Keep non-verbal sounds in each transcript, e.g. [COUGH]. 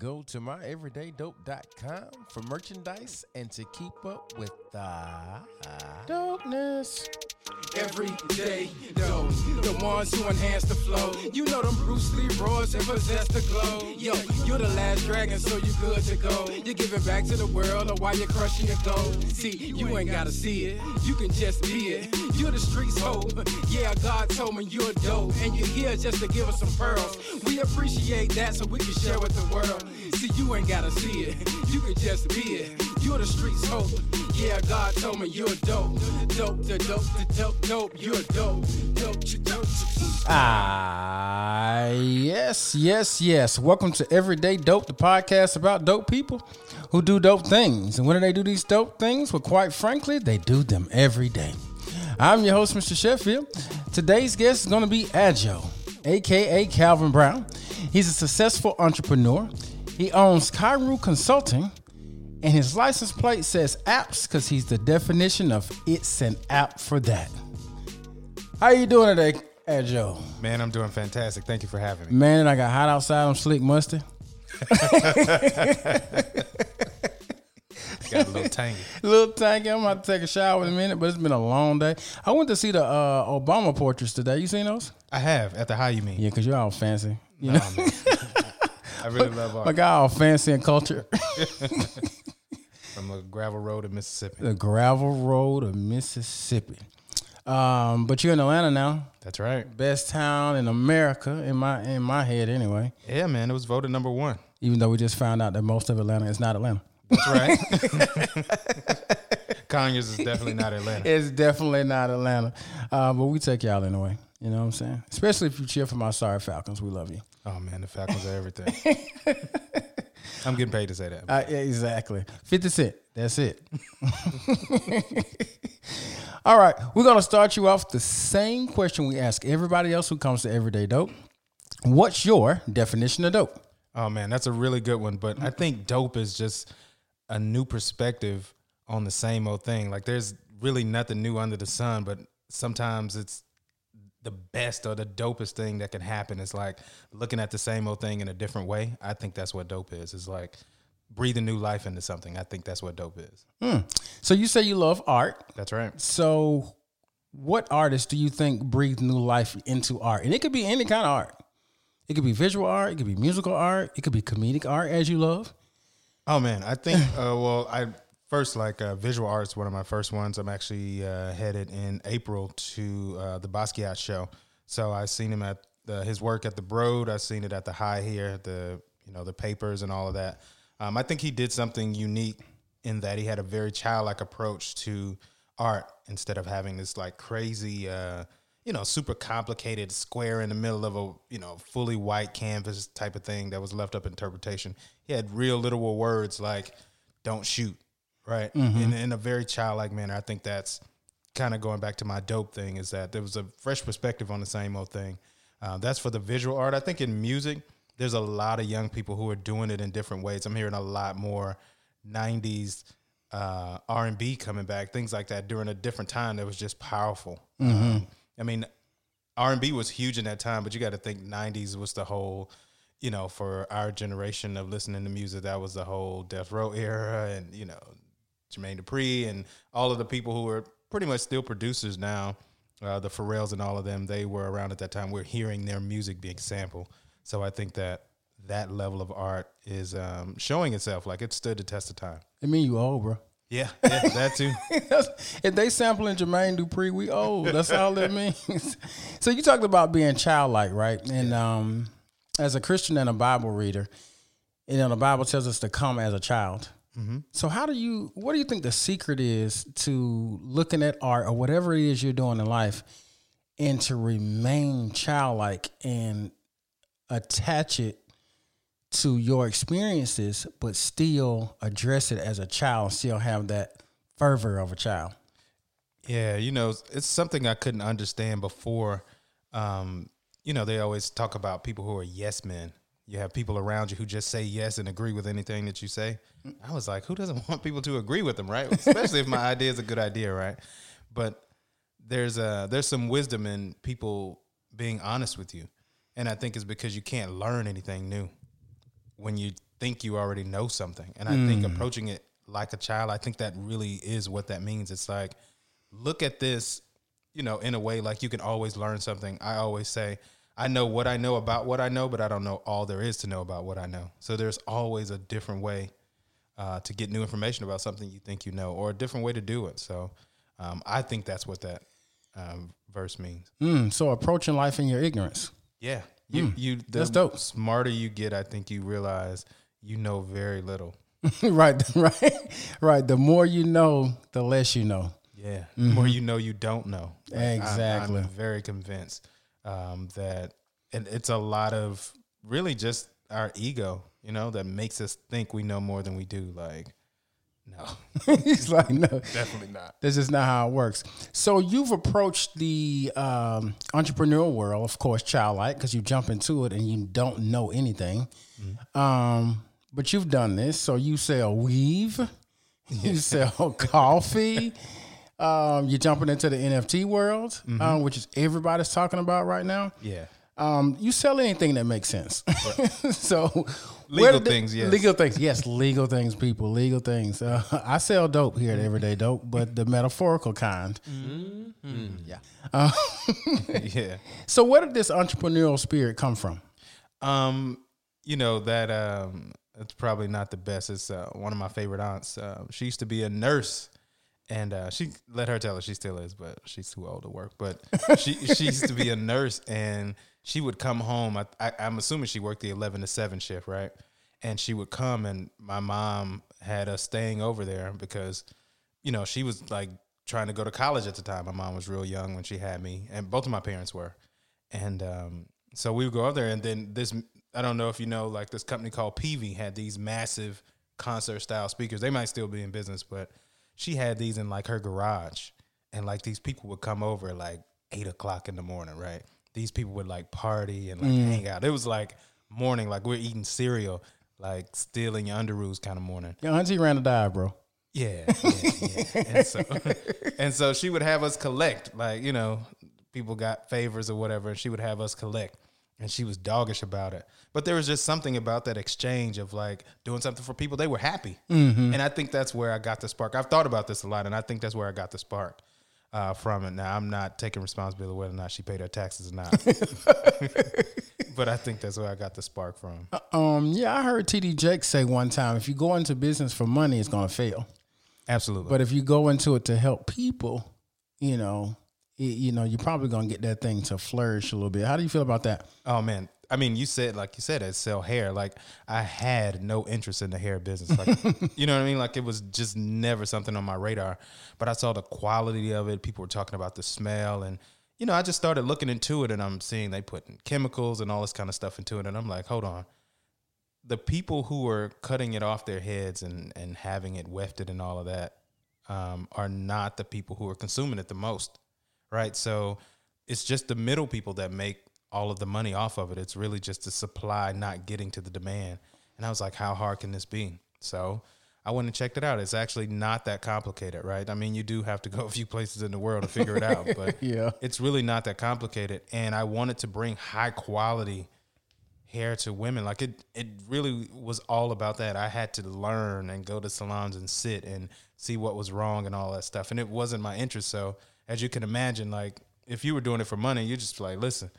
Go to myeverydaydope.com for merchandise and to keep up with the dopeness. Everyday dope, the ones who enhance the flow. You know them Bruce Lee roars and possess the glow. Yo, you're the last dragon, so you good to go. You're giving back to the world, or why you're crushing your gold. See, you ain't gotta see it, you can just be it. You're the streets hope. Yeah, God told me you're dope, and you're here just to give us some pearls. We appreciate that, so we can share with the world. See, you ain't gotta see it, you can just be it. You're the streets hope. Yeah, God told me you're dope. Dope, the dope, the dope, dope. You're dope. Dope, you dope. Ah, yes, yes, yes. Welcome to Everyday Dope, the podcast about dope people who do dope things. And when do they do these dope things? Well, quite frankly, they do them every day. I'm your host, Mr. Sheffield. Today's guest is going to be Adjo, aka Calvin Brown. He's a successful entrepreneur. He owns Cairo Consulting, and his license plate says apps because he's the definition of it's an app for that. How you doing today, Joe? Man, I'm doing fantastic. Thank you for having me. Man, I got hot outside. I'm slick musty. Got a little tangy. A [LAUGHS] little tangy. I'm about to take a shower in a minute, but it's been a long day. I went to see the uh, Obama portraits today. You seen those? I have at the high. You mean? Yeah, because you're all fancy. You know, Nah, man. I really [LAUGHS] love my art. guy all fancy and culture. [LAUGHS] From a gravel road in Mississippi. the gravel road of Mississippi. Um, but you're in Atlanta now, That's right. best town in America in my in my head anyway. Yeah, man. It was voted number one. Even though we just found out that most of Atlanta is not Atlanta. That's right. [LAUGHS] Conyers is definitely not Atlanta. It's definitely not Atlanta. Uh, but we take y'all anyway. You know what I'm saying? Especially if you cheer for my sorry Falcons. We love you. Oh man, the Falcons are everything. [LAUGHS] I'm getting paid to say that. Uh, yeah, exactly. 50 Cent. That's it. [LAUGHS] All right. We're going to start you off the same question we ask everybody else who comes to Everyday Dope. What's your definition of dope? Oh man, that's a really good one. But I think dope is just a new perspective on the same old thing. Like there's really nothing new under the sun, but sometimes it's the best or the dopest thing that can happen. is like looking at the same old thing in a different way. I think that's what dope is. It's like breathing new life into something. I think that's what dope is. So you say you love art. That's right. So what artists do you think breathe new life into art? And it could be any kind of art. It could be visual art. It could be musical art. It could be comedic art, as you love. Oh man, I think [LAUGHS] uh, well, I first like uh, visual arts. One of my first ones. I'm actually uh, headed in April to uh, the Basquiat show. So I've seen him at the, his work at the Broad. I've seen it at the High here, the you know the papers and all of that. Um, I think he did something unique in that he had a very childlike approach to art instead of having this like crazy. Uh, you know, super complicated square in the middle of a you know fully white canvas type of thing that was left up interpretation. He had real literal words like "don't shoot," right, in, in a very childlike manner. I think that's kind of going back to my dope thing is that there was a fresh perspective on the same old thing. Uh, that's for the visual art. I think in music, there's a lot of young people who are doing it in different ways. I'm hearing a lot more '90s uh, R&B coming back, things like that during a different time that was just powerful. Um, I mean, R&B was huge in that time, but you got to think 90s was the whole, you know, for our generation of listening to music, that was the whole Death Row era and, you know, Jermaine Dupri and all of the people who are pretty much still producers now, uh, the Pharrells and all of them, they were around at that time. We're hearing their music being sampled. So I think that that level of art is um, showing itself like it stood the test of time. It mean you old, bro. Yeah, yeah that too. [LAUGHS] if they sampling Jermaine Dupri, we old. That's all that means. [LAUGHS] so you talked about being childlike, right? And um, as a Christian and a Bible reader, you know the Bible tells us to come as a child. So how do you? What do you think the secret is to looking at art or whatever it is you're doing in life, and to remain childlike and attach it to your experiences, but still address it as a child, still have that fervor of a child. Yeah, you know, it's something I couldn't understand before. Um, you know, they always talk about people who are yes men. You have people around you who just say yes and agree with anything that you say. I was like, who doesn't [LAUGHS] want people to agree with them, right? [LAUGHS] Especially if my idea is a good idea, right? But there's a there's some wisdom in people being honest with you, and I think it's because you can't learn anything new when you think you already know something. And I think mm. approaching it like a child, I think that really is what that means. It's like, look at this, you know, in a way like you can always learn something. I always say, I know what I know about what I know, but I don't know all there is to know about what I know. So there's always a different way uh, to get new information about something you think you know, or a different way to do it. So um, I think that's what that um, verse means. Mm, so approaching life in your ignorance. Yeah, you you the That's dope. smarter you get, I think you realize you know very little. [LAUGHS] right, [LAUGHS] right, right. The more you know, the less you know. Yeah, the more you know, you don't know. Like, Exactly. I'm, very convinced um, that it, it's a lot of really just our ego, you know, that makes us think we know more than we do. Like, no, [LAUGHS] He's like, no, definitely not. this is not how it works. So you've approached the um, entrepreneurial world, of course, childlike, because you jump into it and you don't know anything. Um, but you've done this. So you sell weave, you sell [LAUGHS] coffee. Um, you're jumping into the NFT world, um, which is everybody's talking about right now. Yeah. Um, you sell anything that makes sense. [LAUGHS] so Legal where the- things, yes. Legal things, yes. Legal things, people. Legal things. Uh, I sell dope here at Everyday Dope, but the metaphorical kind. Yeah. Uh, [LAUGHS] [LAUGHS] yeah. so where did this entrepreneurial spirit come from? Um, you know that um, it's probably not the best. It's uh, one of my favorite aunts. Uh, she used to be a nurse, and uh, she let her tell her she still is, but she's too old to work. But [LAUGHS] she she used to be a nurse, and she would come home. I, I, I'm assuming she worked the eleven to seven shift, right? And she would come, and my mom had us staying over there because, you know, she was like trying to go to college at the time. My mom was real young when she had me, and both of my parents were. And um, so we would go up there, and then this I don't know if you know, like this company called Peavey had these massive concert style speakers. They might still be in business, but she had these in like her garage, and like these people would come over like eight o'clock in the morning, right? These people would like party and like mm. hang out. It was like morning, like we're eating cereal, like stealing your underoos kind of morning. Your auntie ran a dive, bro. Yeah, [LAUGHS] yeah, yeah. and so [LAUGHS] and so she would have us collect, like you know, people got favors or whatever, and she would have us collect. And she was doggish about it, but there was just something about that exchange of like doing something for people. They were happy, and I think that's where I got the spark. I've thought about this a lot, and I think that's where I got the spark uh, from it. Now I'm not taking responsibility whether or not she paid her taxes or not, [LAUGHS] but I think that's where I got the spark from. Um, yeah, I heard TD Jake say one time, if you go into business for money, it's gonna fail. Absolutely, But if you go into it to help people, you know, you know, you're probably gonna get that thing to flourish a little bit. How do you feel about that? Oh man, I mean, you said like you said, I sell hair. Like I had no interest in the hair business. Like [LAUGHS] you know what I mean? Like it was just never something on my radar. But I saw the quality of it. People were talking about the smell, and you know, I just started looking into it, and I'm seeing they put chemicals and all this kind of stuff into it, and I'm like, hold on. The people who are cutting it off their heads and and having it wefted and all of that um, are not the people who are consuming it the most, right? So it's just the middle people that make all of the money off of it. It's really just the supply not getting to the demand. And I was like, how hard can this be? So I went and checked it out. It's actually not that complicated, right? I mean, you do have to go [LAUGHS] a few places in the world to figure it out, but [LAUGHS] Yeah. it's really not that complicated. And I wanted to bring high quality hair to women. Like it, it really was all about that. I had to learn and go to salons and sit and see what was wrong and all that stuff. And it wasn't my interest. So as you can imagine, like if you were doing it for money, you just like, listen,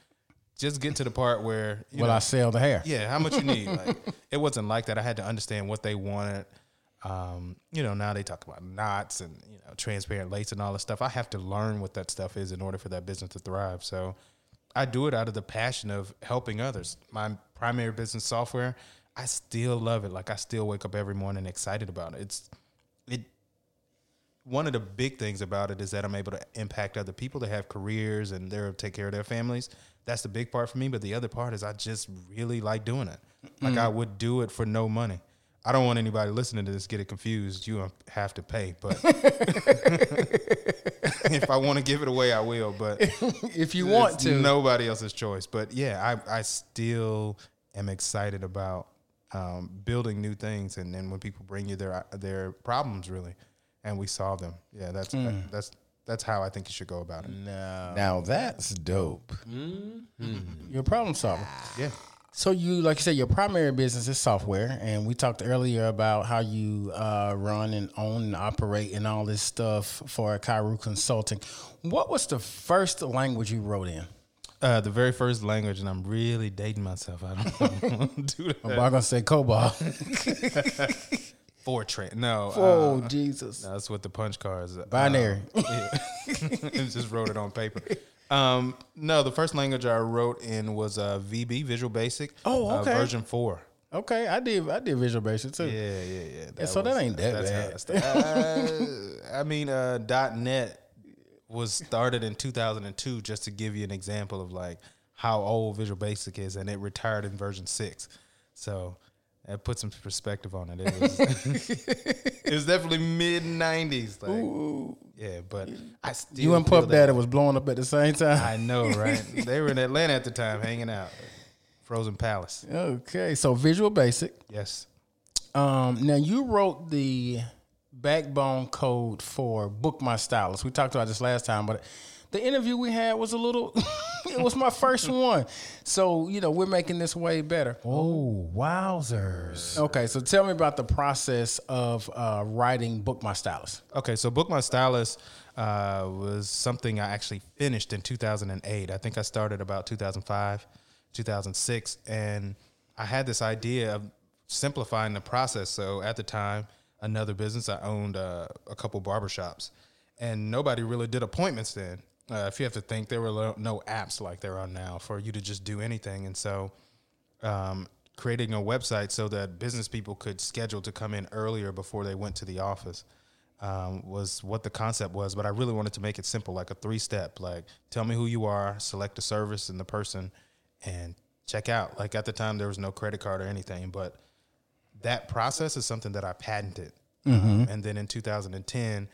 just get to the part where you Will know, I sell the hair? yeah, how much you need. [LAUGHS] Like it wasn't like that. I had to understand what they wanted. Um, you know, now they talk about knots and you know transparent lace and all this stuff. I have to learn what that stuff is in order for that business to thrive. So I do it out of the passion of helping others. My primary business software, I still love it. Like I still wake up every morning excited about it. It's it one of the big things about it is that I'm able to impact other people that have careers and they're take care of their families. That's the big part for me. But the other part is I just really like doing it. Like I would do it for no money. I don't want anybody listening to this get it confused. You have to pay, but [LAUGHS] if I want to give it away, I will. But [LAUGHS] if you want it's to. nobody else's choice. But yeah, I I still am excited about um, building new things, and then when people bring you their their problems, really, and we solve them. Yeah, that's that's that's how I think you should go about it. No. Now that's dope. You're a problem solver. Yeah, So you, like you said, your primary business is software, and we talked earlier about how you uh, run and own and operate and all this stuff for Kairu Consulting. What was the first language you wrote in? Uh, the very first language, and I'm really dating myself. I don't [LAUGHS] want to do that. I'm gonna say COBOL. [LAUGHS] Fortran. No. oh uh, Jesus! that's what the punch cards. uh, Binary. [LAUGHS] yeah. [LAUGHS] just wrote it on paper. Um, no, the first language I wrote in was uh, VB, Visual Basic. Oh, uh, okay. version four. okay, I did. I did Visual Basic too. Yeah, yeah, yeah. so that ain't that how bad. I. Uh, [LAUGHS] I mean, uh, .NET was started in 2002, just to give you an example of like how old Visual Basic is, and it retired in version six. So that puts some perspective on it. It was, [LAUGHS] it was definitely mid 90s. Like, yeah, but I still You and feel Puff that Daddy was blowing up at the same time. I know, [LAUGHS] right? they were in Atlanta at the time, hanging out. Frozen Palace. Okay, so Visual Basic. Yes. Um, now you wrote the backbone code for Book My Stylist. We talked about this last time, but the interview we had was a little. [LAUGHS] it was my first one, so you know we're making this way better. Oh, wowzers. Okay, so tell me about the process of uh, writing Book My Stylist. Okay, so Book My Stylist uh, was something I actually finished in 2008. I think I started about 2005, 2006, and I had this idea of simplifying the process. So at the time, another business, I owned uh, a couple barbershops, and nobody really did appointments then. Uh, if you have to think, there were lo- no apps like there are now for you to just do anything. And so um, creating a website so that business people could schedule to come in earlier before they went to the office um, was what the concept was. But I really wanted to make it simple, like a three step, like tell me who you are, select the service and the person, and check out. Like at the time, there was no credit card or anything, but that process is something that I patented. Um, and then in 2010,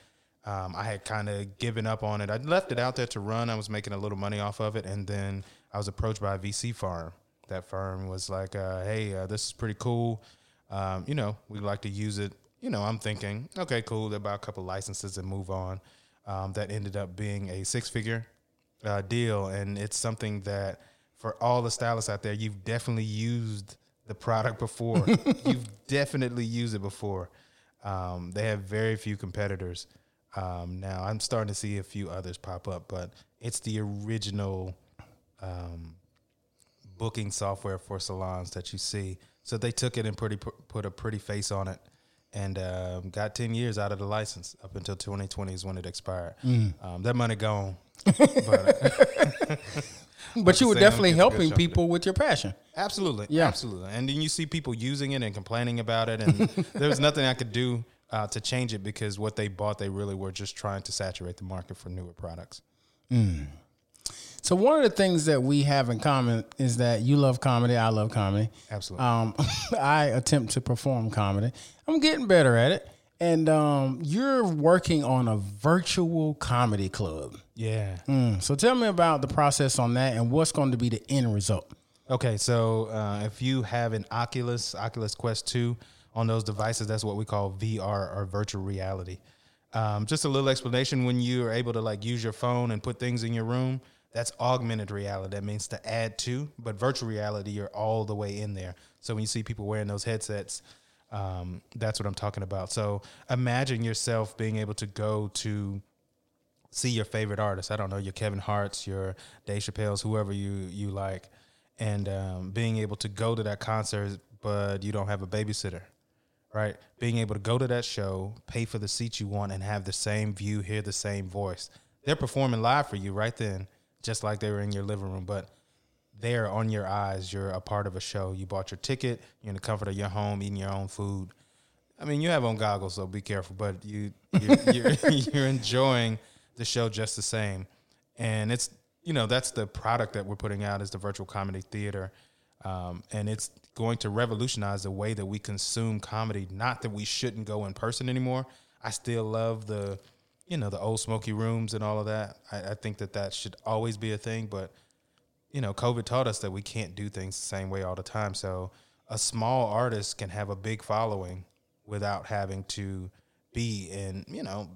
um, I had kind of given up on it. I left it out there to run. I was making a little money off of it, and then I was approached by a VC firm. That firm was like, uh, "Hey, uh, this is pretty cool. Um, you know, we'd like to use it." You know, I'm thinking, okay, cool. They buy a couple licenses and move on. Um, that ended up being a six-figure uh, deal, and it's something that for all the stylists out there, you've definitely used the product before. [LAUGHS] you've definitely used it before. Um, they have very few competitors. Um, now I'm starting to see a few others pop up, but it's the original um, booking software for salons that you see. So they took it and pretty put a pretty face on it, and um, got ten years out of the license up until 2020 is when it expired. Um, that money gone, [LAUGHS] but uh, [LAUGHS] But you were definitely gets a good helping chunk of it. people with your passion. Absolutely. Yeah. Absolutely. And then you see people using it and complaining about it. And [LAUGHS] there was nothing I could do uh, to change it because what they bought, they really were just trying to saturate the market for newer products. So one of the things that we have in common is that you love comedy, I love comedy. Absolutely. Um, [LAUGHS] I attempt to perform comedy. I'm getting better at it, and um, you're working on a virtual comedy club. Yeah. Mm, So tell me about the process on that and what's going to be the end result. Okay. So uh, if you have an Oculus, Oculus Quest 2 on those devices, that's what we call VR or virtual reality. Um, just a little explanation when you are able to like use your phone and put things in your room, that's augmented reality. That means to add to, but virtual reality, you're all the way in there. So when you see people wearing those headsets, um, that's what I'm talking about. So imagine yourself being able to go to see your favorite artist. I don't know your Kevin Hart's, your Dave Chappelle's, whoever you you like, and um, being able to go to that concert, but you don't have a babysitter, right? Being able to go to that show, pay for the seat you want, and have the same view, hear the same voice. They're performing live for you right then, just like they were in your living room, but they're on your eyes, you're a part of a show. You bought your ticket, you're in the comfort of your home, eating your own food. I mean, you have on goggles, so be careful. But you you're, [LAUGHS] you're, you're enjoying the show just the same, and it's you know that's the product that we're putting out is the virtual comedy theater, um, and it's going to revolutionize the way that we consume comedy. Not that we shouldn't go in person anymore. I still love the you know the old smoky rooms and all of that. I, I think that that should always be a thing, but you know, COVID taught us that we can't do things the same way all the time. So a small artist can have a big following without having to be in, you know,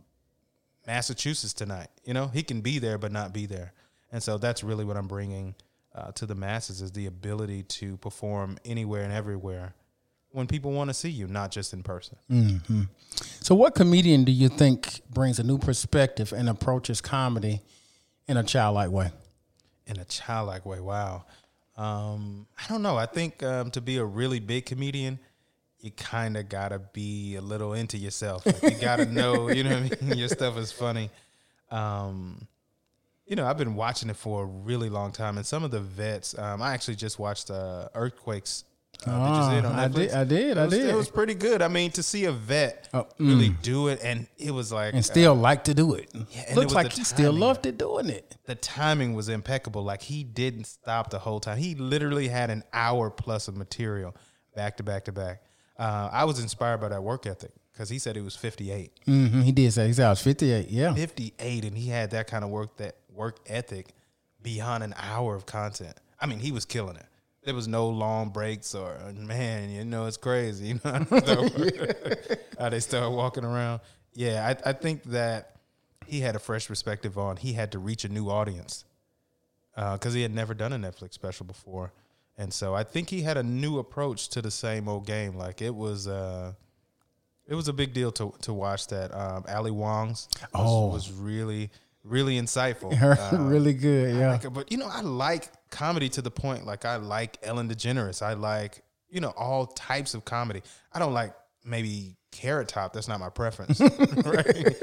Massachusetts tonight. You know, he can be there but not be there. And so that's really what I'm bringing uh, to the masses is the ability to perform anywhere and everywhere when people want to see you, not just in person. Mm-hmm. So, what comedian do you think brings a new perspective and approaches comedy in a childlike way? In a childlike way, wow. Um, I don't know. I think um, to be a really big comedian, you kind of gotta be a little into yourself. Like you gotta know, you know what I mean. [LAUGHS] Your stuff is funny. Um, you know, I've been watching it for a really long time, and some of the vets. Um, I actually just watched uh, Earthquakes. Uh, did you see it on Oh, I did- I did, It I was, did. It was pretty good. I mean, to see a vet Oh, really do it, and it was like And still like to do it. it Looks was like he still loved it doing it. the timing was impeccable. Like he didn't stop the whole time. He literally had an hour plus of material back to back to back. Uh, I was inspired by that work ethic because he said he was 58. hmm He did say he said I was 58. Yeah. 58 and he had that kind of work that work ethic beyond an hour of content. I mean, he was killing it. There was no long breaks or man, you know, it's crazy. [LAUGHS] You know how [LAUGHS] they start walking around. Yeah, I, I think that he had a fresh perspective on. He had to reach a new audience because he had never done a Netflix special before, and so I think he had a new approach to the same old game. Like it was. Uh, it was a big deal to to watch that. Um, Ali Wong's was, Oh. was really really insightful. [LAUGHS] Uh, really good. Yeah. like but you know, I like comedy to the point. Like I like Ellen DeGeneres. I like you know all types of comedy. I don't like maybe Carrot Top. That's not my preference, [LAUGHS] right?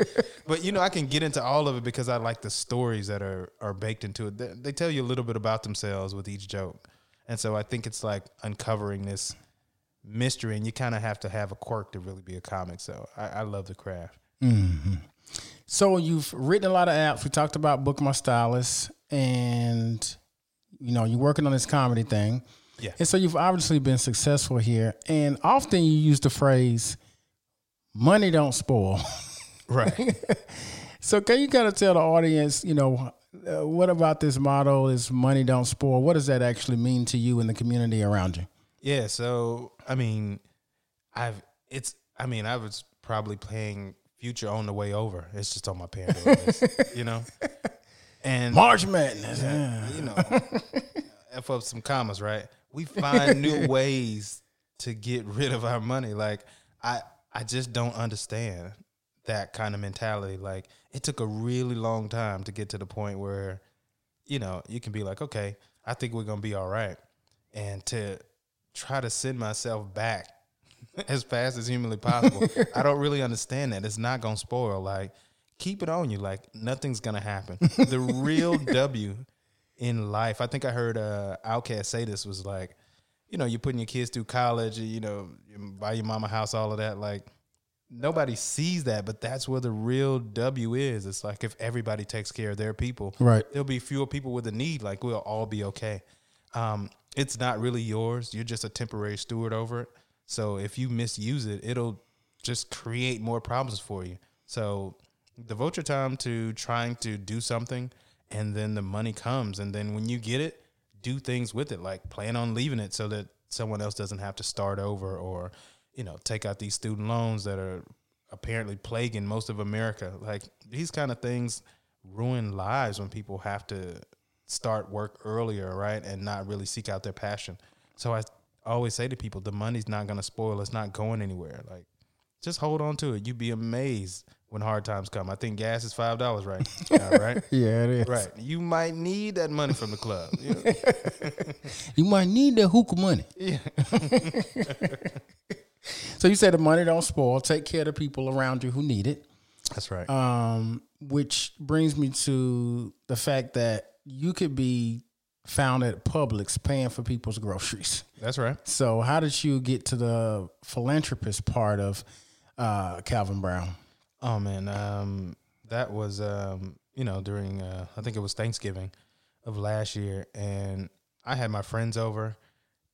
But you know, I can get into all of it because I like the stories that are are baked into it. They, they tell you a little bit about themselves with each joke, and so I think it's like uncovering this mystery, and you kind of have to have a quirk to really be a comic. So I, I love the craft. So you've written a lot of apps. We talked about Book My Stylist, and you know you're working on this comedy thing. Yeah. And so you've obviously been successful here, and often you use the phrase "money don't spoil." [LAUGHS] Right. so can you kind of tell the audience, you know, uh, what about this motto is "money don't spoil"? What does that actually mean to you and the community around you? Yeah, so I mean, I've it's I mean, I was probably playing Future on the way over. It's just on my Pandora list, you know. [LAUGHS] And March Madness. Yeah. you know, f up some commas, right? We find new [LAUGHS] ways to get rid of our money. Like I, I just don't understand that kind of mentality. Like it took a really long time to get to the point where, you know, you can be like, okay, I think we're gonna be all right, and to try to send myself back [LAUGHS] as fast as humanly possible. I don't really understand that. It's not gonna spoil. Like keep it on you. Like nothing's gonna happen. The real [LAUGHS] W in life. I think I heard uh OutKast say this was like, you know, you're putting your kids through college, you know, you buy your mama house, all of that. Like nobody sees that, but that's where the real W is. It's like if everybody takes care of their people, Right. there'll be fewer people with a need. Like we'll all be okay. Um, it's not really yours. You're just a temporary steward over it. So if you misuse it, it'll just create more problems for you. So devote your time to trying to do something and then the money comes and then when you get it, do things with it. Like plan on leaving it so that someone else doesn't have to start over or, you know, take out these student loans that are apparently plaguing most of America. Like these kind of things ruin lives when people have to start work earlier, right? And not really seek out their passion. So I always say to people, the money's not gonna spoil, it's not going anywhere. Like just hold on to it. You'd be amazed when hard times come. I think gas is five dollars right now, [LAUGHS] right? Yeah, it is. Right. You might need that money from the club. You [LAUGHS] know? You might need that hookah money. Yeah. [LAUGHS] So you said the money don't spoil. Take care of the people around you who need it. That's right. Um, which brings me to the fact that you could be found at Publix paying for people's groceries. That's right. So how did you get to the philanthropist part of uh, Calvin Brown? Oh man, um, that was um, you know during uh, I think it was Thanksgiving of last year, and I had my friends over,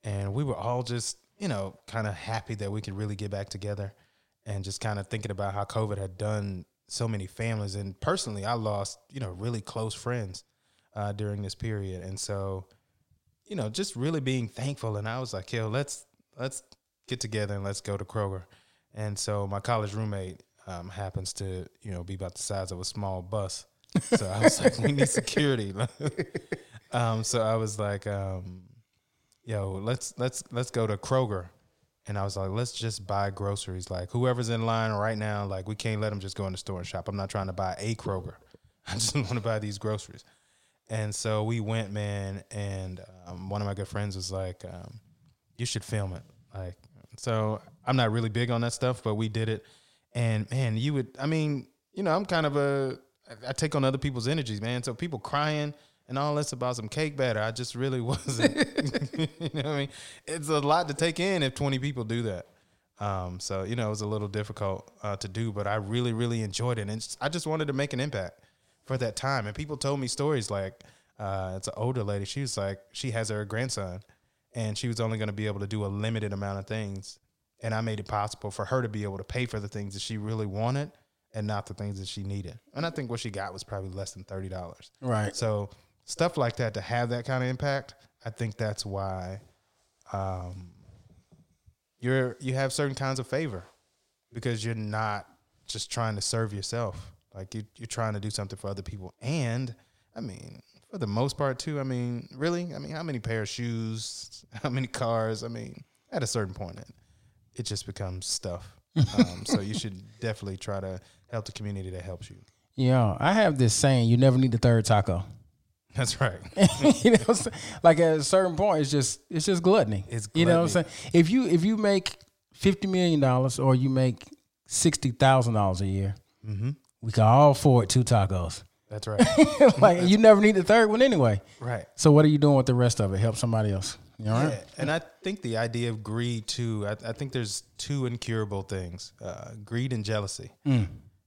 and we were all just you know kind of happy that we could really get back together, and just kind of thinking about how COVID had done so many families, and personally, I lost you know really close friends uh, during this period, and so you know just really being thankful, and I was like, yo, let's let's get together and let's go to Kroger. And so my college roommate um, happens to, you know, be about the size of a small bus. So I was like, we need security. [LAUGHS] um, so I was like, um, "Yo, let's let's let's go to Kroger," and I was like, "Let's just buy groceries. Like whoever's in line right now, like we can't let them just go in the store and shop. I'm not trying to buy a Kroger. [LAUGHS] I just want to buy these groceries." And so we went, man, and um, one of my good friends was like, um, "You should film it." Like, so I'm not really big on that stuff, but we did it, and man, you would, I mean, you know, I'm kind of a, I take on other people's energies, man. So people crying and all this about some cake batter, I just really [LAUGHS] wasn't. you know I mean? It's a lot to take in if 20 people do that. Um, so you know, it was a little difficult uh, to do, but I really, really enjoyed it, and I just wanted to make an impact for that time. And people told me stories like, uh, it's an older lady. She was like, she has her grandson, and she was only going to be able to do a limited amount of things, and I made it possible for her to be able to pay for the things that she really wanted and not the things that she needed. And I think what she got was probably less than thirty dollars. Right. So stuff like that to have that kind of impact, I think that's why um, you're you have certain kinds of favor because you're not just trying to serve yourself. Like you, you're trying to do something for other people. And I mean, for the most part too. I mean, really, I mean, how many pair of shoes? [LAUGHS] How many cars? I mean, at a certain point, it, it just becomes stuff. um, so you should [LAUGHS] definitely try to help the community that helps you. Yeah, I have this saying: you never need the third taco. [LAUGHS] That's right. you know, what I'm like at a certain point, it's just it's just gluttony. It's you know what I'm saying. If you if you make fifty million dollars or you make sixty thousand dollars a year, Mm-hmm. We can all afford two tacos. That's right. [LAUGHS] like you never need the third one anyway. right. So what are you doing with the rest of it? Help somebody else. You all right? Yeah, and I think the idea of greed too. I, I think there's two incurable things: uh, greed and jealousy.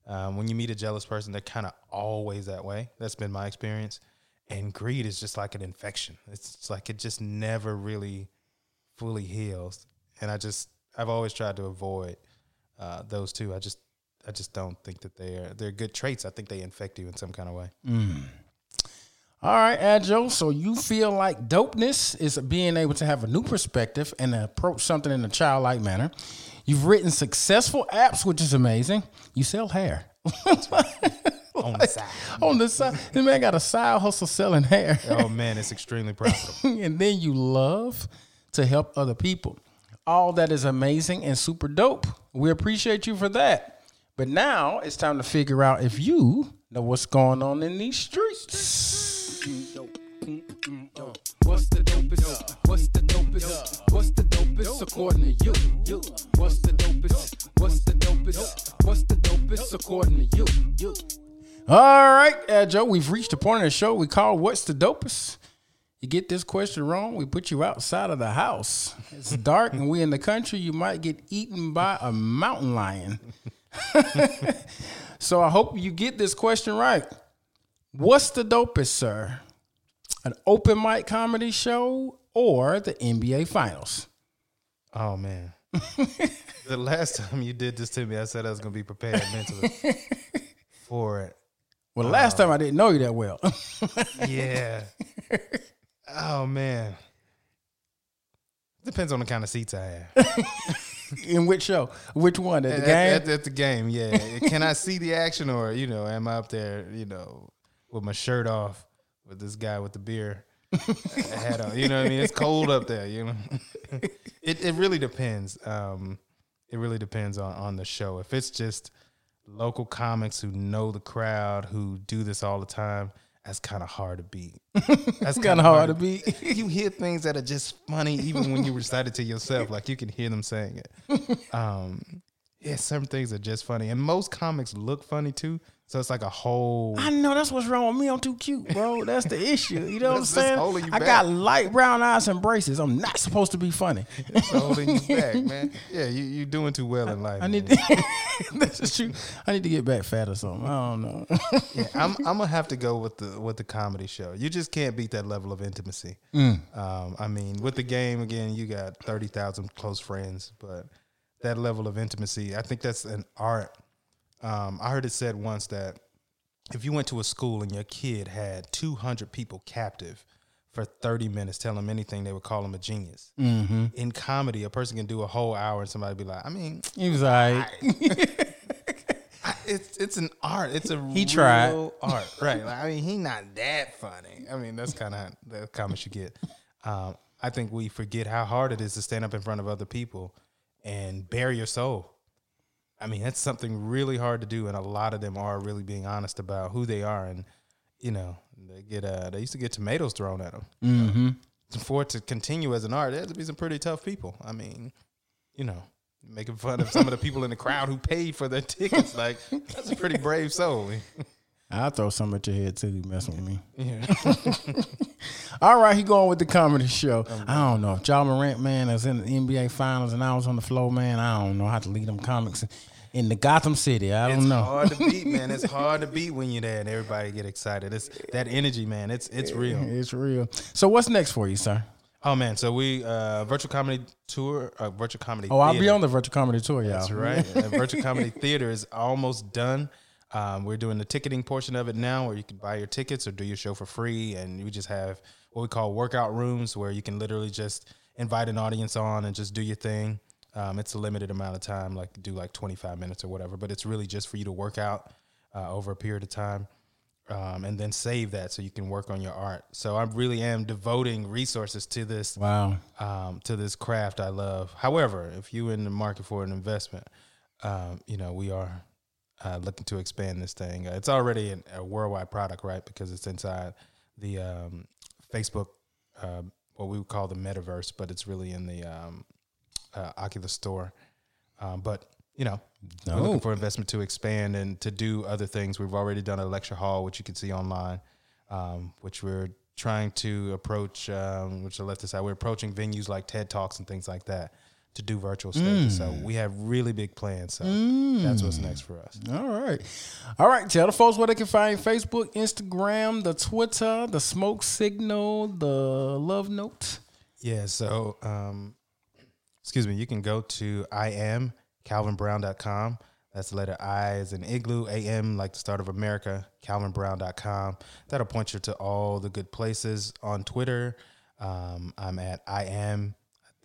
Um, when you meet a jealous person, they're kind of always that way. That's been my experience. And greed is just like an infection. It's like it just never really fully heals. And I just I've always tried to avoid uh, those two. I just I just don't think that they're they're good traits. I think they infect you in some kind of way. Hmm. All right, Agile. So you feel like dopeness is being able to have a new perspective and approach something in a childlike manner. You've written successful apps, which is amazing. You sell hair. [LAUGHS] On the side. On the side, the man got a side hustle selling hair. Oh man, it's extremely profitable. [LAUGHS] and then you love to help other people. All that is amazing and super dope. We appreciate you for that. But now it's time to figure out if you know what's going on in these streets. What's the dopest? What's the dopest? What's the dopest according to you? You. What's the dopest? What's the dopest? What's the dopest according to you? You. All right, uh, Joe, we've reached a point in the show we call What's the Dopest? You get this question wrong, we put you outside of the house. It's dark and we in the country, you might get eaten by a mountain lion. [LAUGHS] so I hope you get this question right. What's the dopest, sir? An open mic comedy show or the NBA Finals? Oh man. [LAUGHS] the last time you did this to me, I said I was gonna be prepared mentally [LAUGHS] for it. Well, the last um, time I didn't know you that well. Yeah. oh man. Depends on the kind of seats I have. [LAUGHS] in which show? Which one? At the At, game? at- at the game, yeah. Can I see the action, or you know, am I up there, you know, with my shirt off, with this guy with the beer hat on? You know what I mean? It's cold up there. You know, [LAUGHS] it it really depends. Um, it really depends on on the show. If it's just local comics who know the crowd, who do this all the time, that's kind of hard to beat. [LAUGHS] That's kind of hard to beat. [LAUGHS] you hear things that are just funny even when you recite it to yourself like you can hear them saying it [LAUGHS] um yeah some things are just funny and most comics look funny too so it's like a whole I know that's what's wrong with me. I'm too cute, bro. That's the issue. You know what I'm That's- that's saying? you I back. got light brown eyes and braces. I'm not supposed to be funny. it's holding you back [LAUGHS] man yeah you, you're doing too well in life I need to, [LAUGHS] this is true. I need to get back fat or something. I don't know. yeah, [LAUGHS] I'm, I'm gonna have to go with the with the comedy show you just can't beat that level of intimacy Mm. um i mean with the game again you got 30,000 close friends but that level of intimacy i think that's an art um i heard it said once that if you went to a school and your kid had 200 people captive for 30 minutes, tell them anything, they would call them a genius. Mm-hmm. In comedy, a person can do a whole hour and somebody be like, I mean, He was like, it's it's an art. It's a He tried. art, right? Like, I mean, he not that funny. I mean, that's kind of the comments you get. Um, I think we forget how hard it is to stand up in front of other people and bare your soul. I mean, that's something really hard to do, and a lot of them are really being honest about who they are, and you know, they get uh, they used to get tomatoes thrown at them. Mm-hmm. For it to continue as an art, there had to be some pretty tough people. I mean, you know, making fun of some of the people in the crowd who paid for their [LAUGHS] tickets. Like that's a pretty brave soul. [LAUGHS] I'll throw some at your head too. You messing with me. Yeah. [LAUGHS] All right, he going with the comedy show. I don't know if Ja Morant, man, is in the NBA Finals and I was on the floor, man. I don't know how to lead them comics in the Gotham City. I don't it's know. hard to [LAUGHS] beat, man. It's hard to beat when you're there and everybody get excited. It's that energy, man. It's it's real. It's real. So what's next for you, sir? Oh man, so we uh virtual comedy tour, uh, virtual comedy. Oh, I'll be on the virtual comedy tour, y'all. That's right. [LAUGHS] Virtual comedy theater is almost done. Um, we're doing the ticketing portion of it now, where you can buy your tickets or do your show for free, and we just have what we call workout rooms, where you can literally just invite an audience on and just do your thing. Um, it's a limited amount of time, like do like 25 minutes or whatever, but it's really just for you to work out uh, over a period of time. Um, and then save that so you can work on your art. So I really am devoting resources to this Wow. um, to this craft I love. However, if you're in the market for an investment, um, you know we are uh, looking to expand this thing. Uh, it's already an, a worldwide product, right? Because it's inside the um, Facebook, uh, what we would call the metaverse, but it's really in the um, uh, Oculus store. Um, but you know, we're looking for investment to expand and to do other things. We've already done a lecture hall, which you can see online, um, which we're trying to approach. Um, which I left aside. We're approaching venues like TED Talks and things like that to do virtual stages. So we have really big plans. So that's what's next for us. All right. All right. Tell the folks where they can find Facebook, Instagram, the Twitter, the smoke signal, the love note. Yeah. So, um, excuse me. You can go to I am calvinbrown.com. That's the letter I as in igloo, AM like the start of America, calvinbrown.com. That'll point you to all the good places on Twitter. Um, I'm at I am,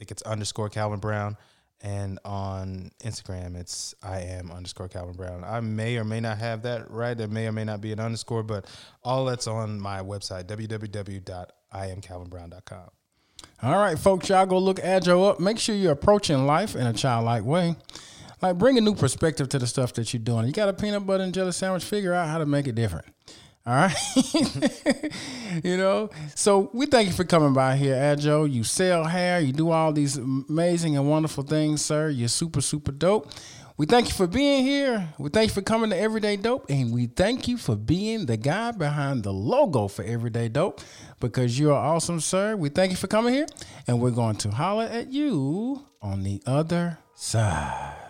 think it's underscore Calvin Brown. And on Instagram, it's I am underscore Calvin Brown. I may or may not have that right. There may or may not be an underscore, but all that's on my website, www.iamcalvinbrown.com. All right, folks, y'all go look Agile up. Make sure you're approaching life in a childlike way. Like bring a new perspective to the stuff that you're doing. You got a peanut butter and jelly sandwich, figure out how to make it different. All right. [LAUGHS] you know, so we thank you for coming by here, Adjo. You sell hair, you do all these amazing and wonderful things, sir. You're super, super dope. We thank you for being here. We thank you for coming to Everyday Dope. And we thank you for being the guy behind the logo for Everyday Dope because you are awesome, sir. We thank you for coming here. And we're going to holler at you on the other side.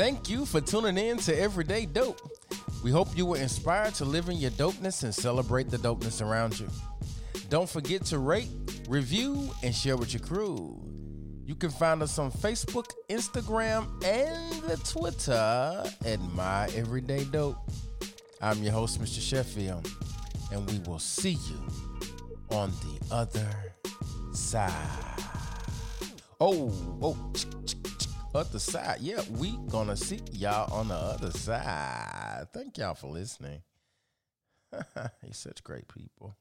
Thank you for tuning in to Everyday Dope. We hope you were inspired to live in your dopeness and celebrate the dopeness around you. Don't forget to rate, review, and share with your crew. You can find us on Facebook, Instagram, and the Twitter at My Everyday Dope. I'm your host, Mr. Sheffield, and we will see you on the other side. Oh, oh, other side. Yeah, we gonna see y'all on the other side. Thank y'all for listening. [LAUGHS] You're such great people.